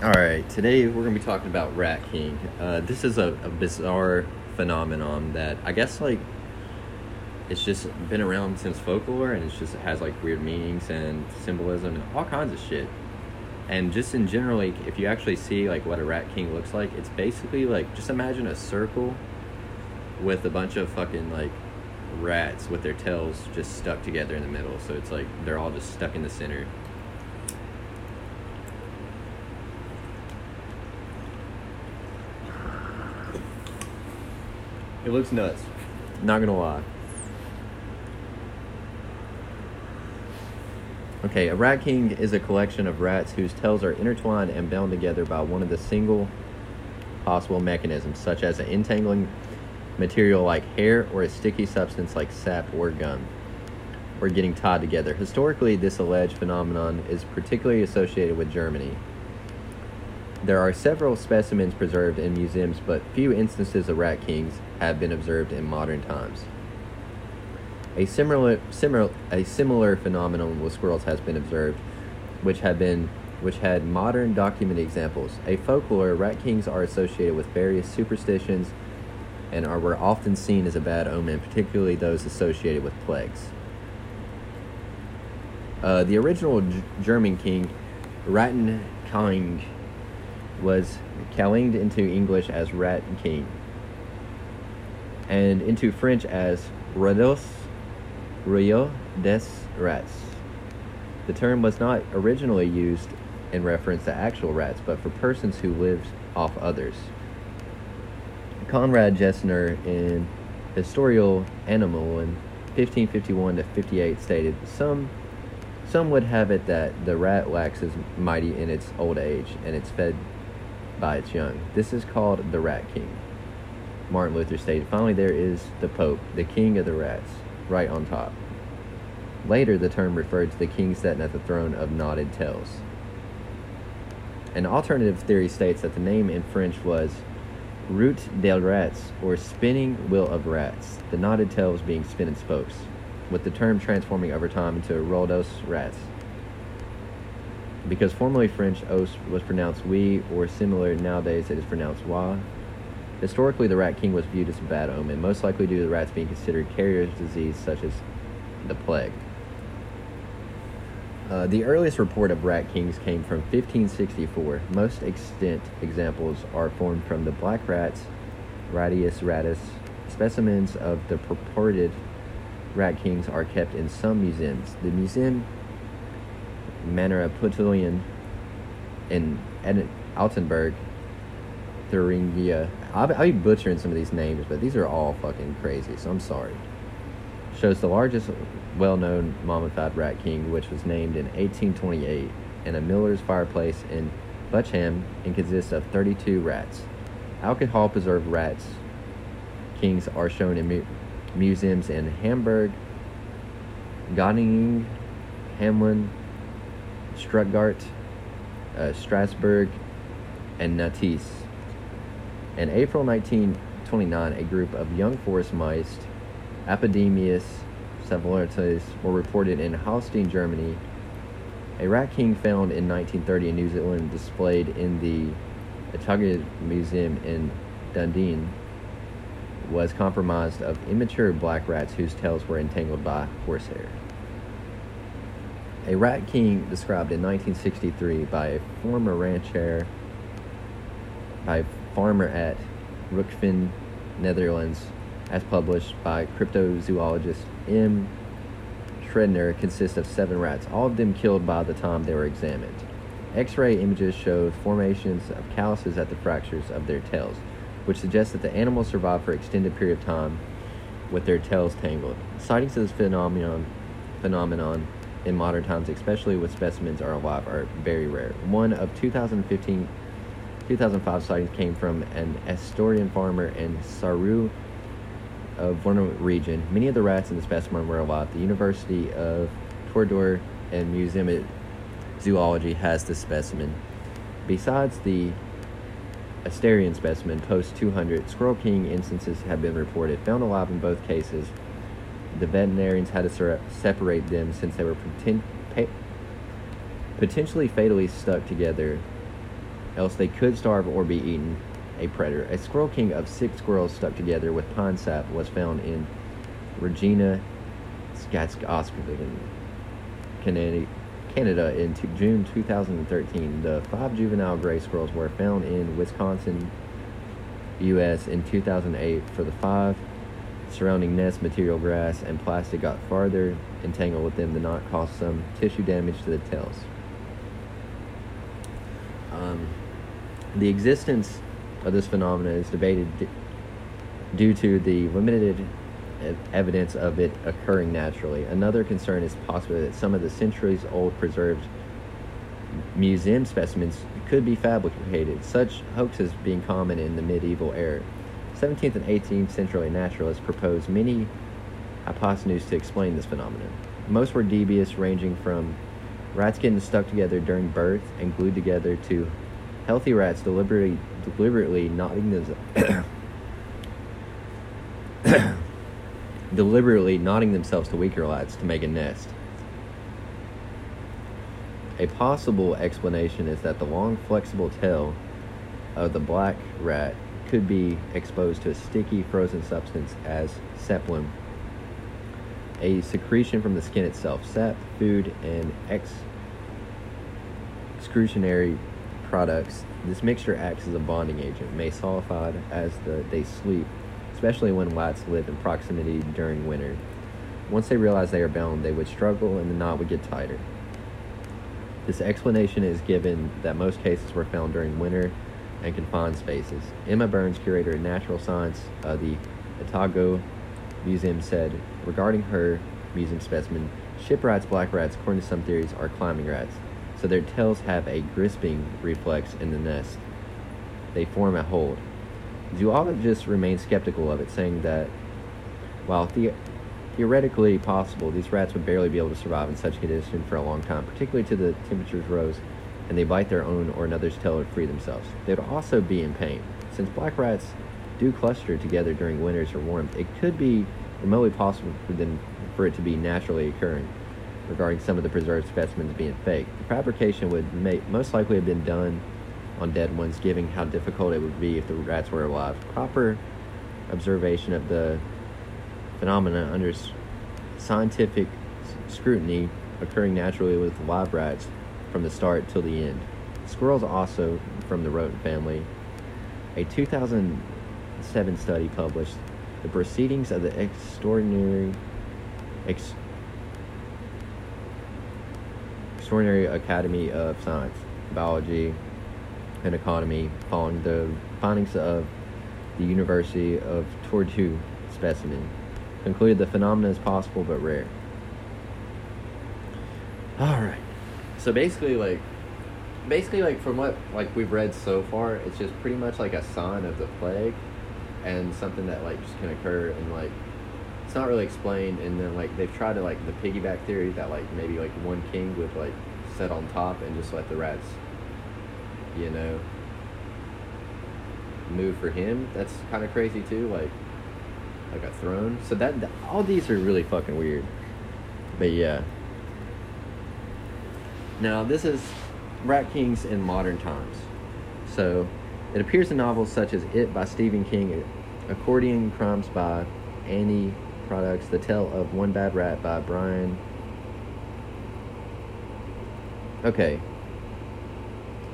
All right, today we're going to be talking about Rat King. Uh, this is a, a bizarre phenomenon that I guess like it's just been around since folklore, and it's just it has like weird meanings and symbolism and all kinds of shit. And just in general, like if you actually see like what a Rat King looks like, it's basically like just imagine a circle with a bunch of fucking like rats with their tails just stuck together in the middle. So it's like they're all just stuck in the center. It looks nuts. Not gonna lie. Okay, a rat king is a collection of rats whose tails are intertwined and bound together by one of the single possible mechanisms, such as an entangling material like hair or a sticky substance like sap or gum, or getting tied together. Historically, this alleged phenomenon is particularly associated with Germany. There are several specimens preserved in museums, but few instances of rat kings have been observed in modern times. A similar, similar, a similar phenomenon with squirrels has been observed, which have been which had modern documented examples. A folklore, rat kings are associated with various superstitions and are were often seen as a bad omen, particularly those associated with plagues. Uh, the original G- German king, Rattenking, was calinged into English as Rat King and into French as Rados Rio des Rats. The term was not originally used in reference to actual rats, but for persons who lived off others. Conrad Gessner in Historial Animal in 1551 to 58 stated, Some some would have it that the rat waxes mighty in its old age, and it's fed by its young. This is called the Rat King. Martin Luther stated, Finally, there is the Pope, the king of the rats, right on top. Later, the term referred to the king sitting at the throne of knotted tails. An alternative theory states that the name in French was Route des Rats, or spinning wheel of rats, the knotted tails being spinning spokes, with the term transforming over time into Roldos rats. Because formerly French os was pronounced we or similar, nowadays it is pronounced wa. Historically, the rat king was viewed as a bad omen, most likely due to the rats being considered carriers of disease such as the plague. Uh, the earliest report of rat kings came from 1564. Most extant examples are formed from the black rats, Radius ratus. Specimens of the purported rat kings are kept in some museums. The Museum Manneraputilian in Ed- Altenburg, Thuringia. I'll, I'll be butchering some of these names, but these are all fucking crazy, so I'm sorry. Shows the largest well known mummified rat king, which was named in 1828 in a miller's fireplace in Bucham and consists of 32 rats. Alcohol preserved rats kings are shown in mu- museums in Hamburg, Göttingen, Hamelin, Stuttgart, uh, Strasbourg, and Nantes. In April 1929, a group of young forest mice, Apidemius savulatus, were reported in Holstein, Germany. A rat king found in 1930 in New Zealand displayed in the Otago Museum in Dundee was compromised of immature black rats whose tails were entangled by horsehair. A rat king described in 1963 by a former rancher, by a farmer at Rookfin, Netherlands, as published by cryptozoologist M. Schredner, consists of seven rats, all of them killed by the time they were examined. X ray images showed formations of calluses at the fractures of their tails, which suggests that the animals survived for an extended period of time with their tails tangled. Sightings of this phenomenon, phenomenon in modern times, especially with specimens are alive, are very rare. One of 2015 2005 sightings came from an Asturian farmer in Saru of Vorno region. Many of the rats in the specimen were alive. The University of Torador and Museum of Zoology has this specimen. Besides the Asterian specimen, post 200, Squirrel King instances have been reported. Found alive in both cases, the veterinarians had to ser- separate them since they were poten- potentially fatally stuck together else they could starve or be eaten a predator. A squirrel king of six squirrels stuck together with pine sap was found in Regina, Saskatchewan, Canada in t- June 2013. The five juvenile gray squirrels were found in Wisconsin, U.S. in 2008. For the five surrounding nest material, grass and plastic got farther entangled with them to not cause some tissue damage to the tails. Um, the existence of this phenomenon is debated d- due to the limited evidence of it occurring naturally. Another concern is possibly that some of the centuries old preserved museum specimens could be fabricated, such hoaxes being common in the medieval era. 17th and 18th century naturalists proposed many hypotheses to explain this phenomenon. Most were dubious, ranging from rats getting stuck together during birth and glued together to healthy rats deliberately deliberately knotting themselves deliberately knotting themselves to weaker rats to make a nest. A possible explanation is that the long, flexible tail of the black rat could be exposed to a sticky, frozen substance as sepulum, a secretion from the skin itself. Sap, food, and ex- excretionary products. This mixture acts as a bonding agent, may solidify as the, they sleep, especially when rats live in proximity during winter. Once they realize they are bound, they would struggle and the knot would get tighter. This explanation is given that most cases were found during winter and confined spaces. Emma Burns, curator of natural science of the Otago Museum, said regarding her museum specimen, ship rats, black rats, according to some theories, are climbing rats, so their tails have a grasping reflex in the nest. They form a hold. Zoologists remain skeptical of it, saying that while the- theoretically possible, these rats would barely be able to survive in such condition for a long time, particularly to the temperatures rose and they bite their own or another's tail to free themselves. They would also be in pain. Since black rats do cluster together during winters or warmth, it could be remotely possible for them for it to be naturally occurring. Regarding some of the preserved specimens being fake, the fabrication would most likely have been done on dead ones, given how difficult it would be if the rats were alive. Proper observation of the phenomena under scientific scrutiny occurring naturally with live rats from the start till the end. Squirrels also from the rodent family. A 2007 study published the proceedings of the extraordinary ex, extraordinary Academy of Science, Biology, and Economy following the findings of the University of Tortu specimen concluded the phenomenon is possible but rare. All right. So basically, like, basically, like from what like we've read so far, it's just pretty much like a sign of the plague, and something that like just can occur and like it's not really explained. And then like they've tried to like the piggyback theory that like maybe like one king would like sit on top and just let the rats, you know, move for him. That's kind of crazy too. Like like a throne. So that all these are really fucking weird. But yeah. Now, this is Rat Kings in modern times. So, it appears in novels such as It by Stephen King, Accordion Crimes by Annie Products, The Tale of One Bad Rat by Brian. Okay.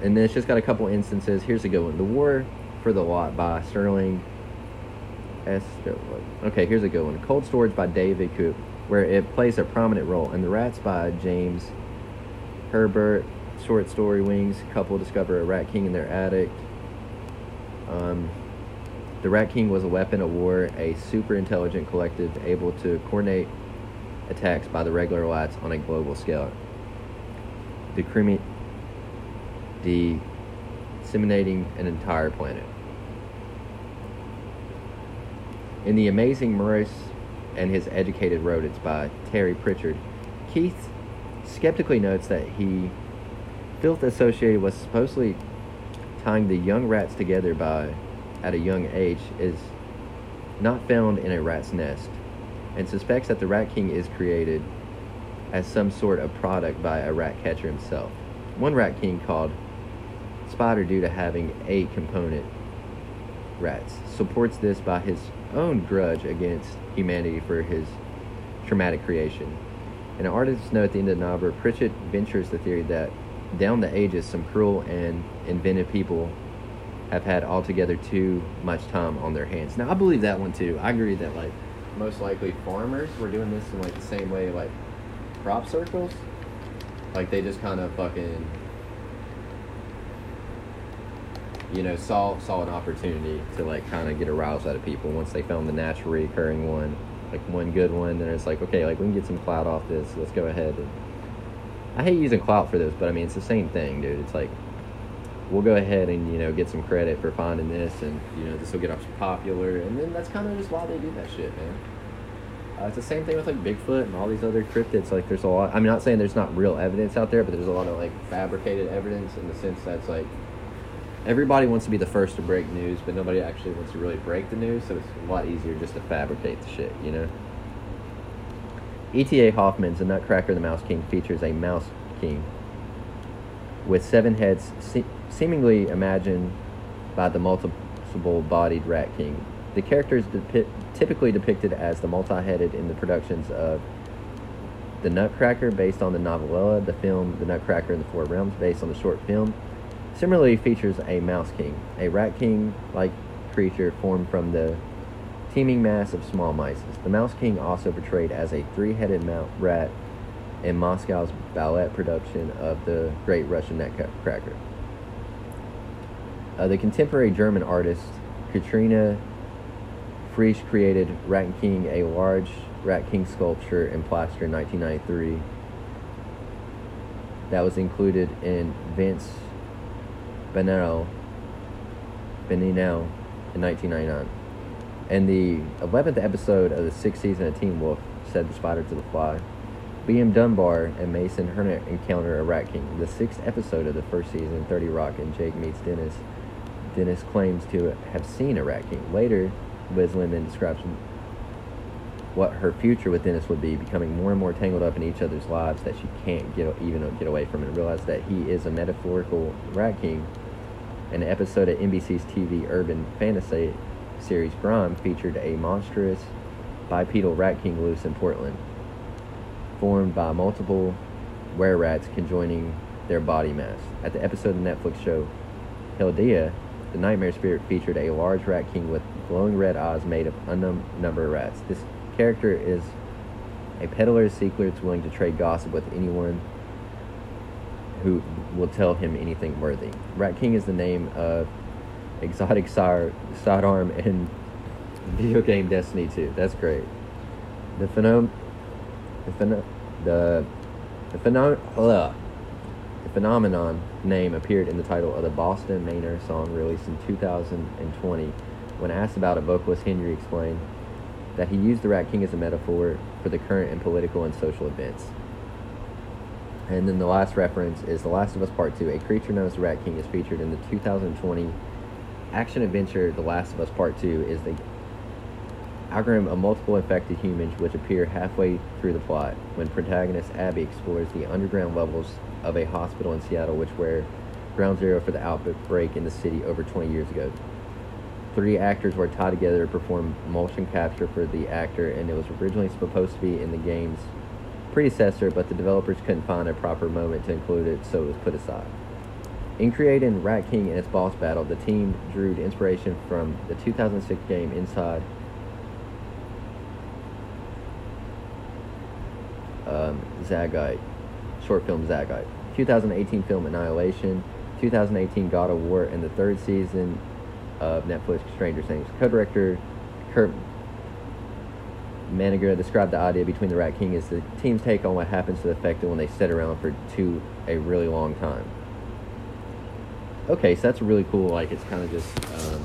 And then it's just got a couple instances. Here's a good one The War for the Lot by Sterling S. Okay, here's a good one Cold Storage by David Coop, where it plays a prominent role. And The Rats by James Herbert, short story Wings, couple discover a rat king in their attic. Um, the Rat King was a weapon of war, a super intelligent collective able to coordinate attacks by the regular rats on a global scale. Decrimi- disseminating an entire planet. In The Amazing Maurice and His Educated Rodents by Terry Pritchard, Keith skeptically notes that he filth associated with supposedly tying the young rats together by at a young age is not found in a rat's nest and suspects that the rat king is created as some sort of product by a rat catcher himself one rat king called spider due to having eight component rats. Supports this by his own grudge against humanity for his traumatic creation. In an artist's note at the end of the novel, Pritchett ventures the theory that down the ages, some cruel and inventive people have had altogether too much time on their hands. Now, I believe that one too. I agree that, like, most likely farmers were doing this in, like, the same way, like, crop circles. Like, they just kind of fucking you know, saw saw an opportunity to like kind of get aroused out of people once they found the naturally occurring one, like one good one. Then it's like, okay, like we can get some clout off this. Let's go ahead. And I hate using clout for this, but I mean it's the same thing, dude. It's like we'll go ahead and you know get some credit for finding this, and you know this will get us popular, and then that's kind of just why they do that shit, man. Uh, it's the same thing with like Bigfoot and all these other cryptids. Like, there's a lot. I'm not saying there's not real evidence out there, but there's a lot of like fabricated evidence in the sense that's like everybody wants to be the first to break news, but nobody actually wants to really break the news, so it's a lot easier just to fabricate the shit, you know? E.T.A. Hoffmann's The Nutcracker and the Mouse King features a Mouse King with seven heads, se- seemingly imagined by the multiple bodied Rat King. The character is depi- typically depicted as the multi headed in the productions of The Nutcracker, based on the novella, the film The Nutcracker in the Four Realms, based on the short film, Similarly, features a mouse king, a rat king like creature formed from the teeming mass of small mice. The mouse king also portrayed as a three headed rat in Moscow's ballet production of the Great Russian Nutcracker. Uh, the contemporary German artist Katrina Fritsch created Rat King, a large Rat King sculpture in plaster in 1993 that was included in Vince Benero, Benino in 1999. In the 11th episode of the sixth season of Teen Wolf said the spider to the fly. B.M. Dunbar and Mason Hernet encounter a rat king. The sixth episode of the first season, 30 Rock, and Jake meets Dennis. Dennis claims to have seen a rat king. Later, Liz Lemon describes what her future with Dennis would be, becoming more and more tangled up in each other's lives that she can't get even get away from. And realize that he is a metaphorical rat king. An episode of NBC's TV urban fantasy series Grime featured a monstrous bipedal rat king loose in Portland, formed by multiple were rats conjoining their body mass. At the episode of the Netflix show Heliodea, the nightmare spirit featured a large rat king with glowing red eyes made of unknown number of rats. This character is a peddler of secrets willing to trade gossip with anyone who will tell him anything worthy. Rat King is the name of exotic sire, sidearm in video game Destiny 2. That's great. The phenom- the phenom- the the, the phenomenon name appeared in the title of the Boston Manor song released in 2020. When asked about it, vocalist Henry explained, that he used the Rat King as a metaphor for the current and political and social events. And then the last reference is The Last of Us Part 2. A creature known as the Rat King is featured in the 2020 action adventure The Last of Us Part 2 is the algorithm of multiple infected humans which appear halfway through the plot when protagonist Abby explores the underground levels of a hospital in Seattle which were ground zero for the outbreak in the city over 20 years ago three actors were tied together to perform motion capture for the actor, and it was originally supposed to be in the game's predecessor, but the developers couldn't find a proper moment to include it, so it was put aside. In creating Rat King and its boss battle, the team drew inspiration from the 2006 game Inside um, Zygote, short film Zygote, 2018 film Annihilation, 2018 God of War, and the third season of Netflix Stranger Things. Co-director Kurt Maniger described the idea between the Rat King as the team's take on what happens to the affected when they sit around for too a really long time. Okay, so that's really cool. Like it's kind of just um,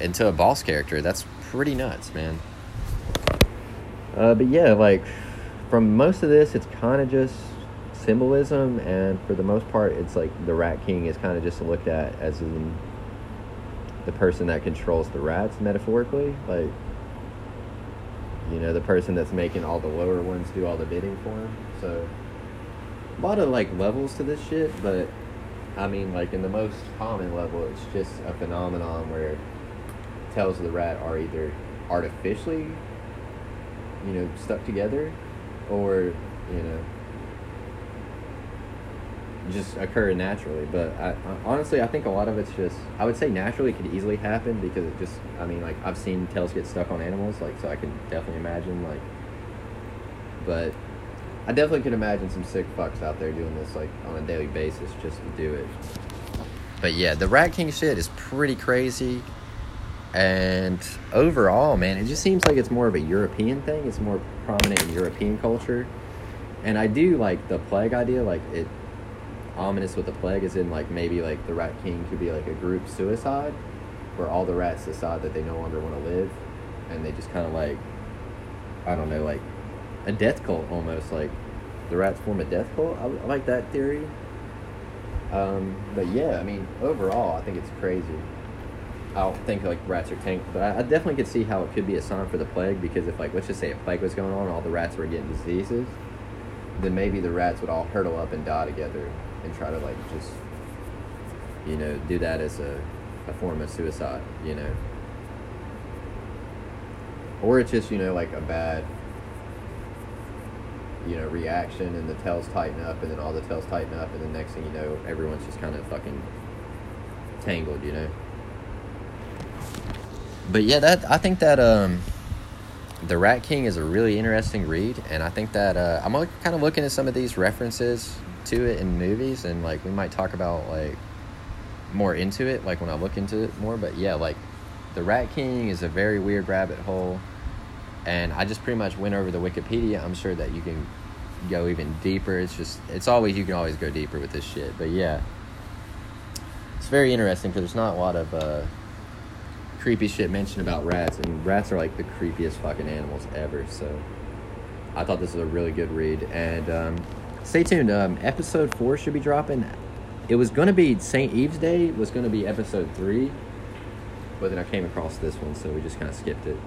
into a boss character. That's pretty nuts, man. Uh, but yeah, like from most of this, it's kind of just symbolism, and for the most part, it's like the Rat King is kind of just looked at as in the person that controls the rats metaphorically like you know the person that's making all the lower ones do all the bidding for him so a lot of like levels to this shit but I mean, like in the most common level, it's just a phenomenon where tails of the rat are either artificially, you know, stuck together, or you know, just occur naturally. But I, honestly, I think a lot of it's just I would say naturally could easily happen because it just I mean like I've seen tails get stuck on animals like so I can definitely imagine like. But I definitely could imagine some sick fucks out there doing this like on a daily basis just to do it. But yeah, the Rat King shit is pretty crazy. And overall, man, it just seems like it's more of a European thing. It's more prominent in European culture. And I do like the plague idea, like it ominous with the plague is in like maybe like the rat king could be like a group suicide where all the rats decide that they no longer want to live and they just kind of like i don't know like a death cult almost like the rats form a death cult? I, I like that theory. Um, but yeah i mean overall i think it's crazy. I don't think like rats are tanked but I, I definitely could see how it could be a sign for the plague because if like let's just say a plague was going on all the rats were getting diseases then maybe the rats would all hurtle up and die together and try to like just you know do that as a, a form of suicide you know? Or it's just you know like a bad you know reaction and the tails tighten up and then all the tails tighten up and the next thing you know everyone's just kind of fucking tangled you know? But yeah that i think that um the rat king is a really interesting read and i think that uh, i'm kind of looking at some of these references to it in movies and like we might talk about like more into it like when I look into it more but yeah like the Rat King is a very weird rabbit hole and I just pretty much went over the Wikipedia. I'm sure that you can go even deeper. It's just it's always you can always go deeper with this shit but yeah. It's very interesting because there's not a lot of uh, creepy shit mentioned about rats and rats are like the creepiest fucking animals ever so I thought this was a really good read and um, stay tuned. Um, episode four should be dropping. It was going to be St. Eve's Day, was going to be episode three, but then I came across this one, so we just kind of skipped it.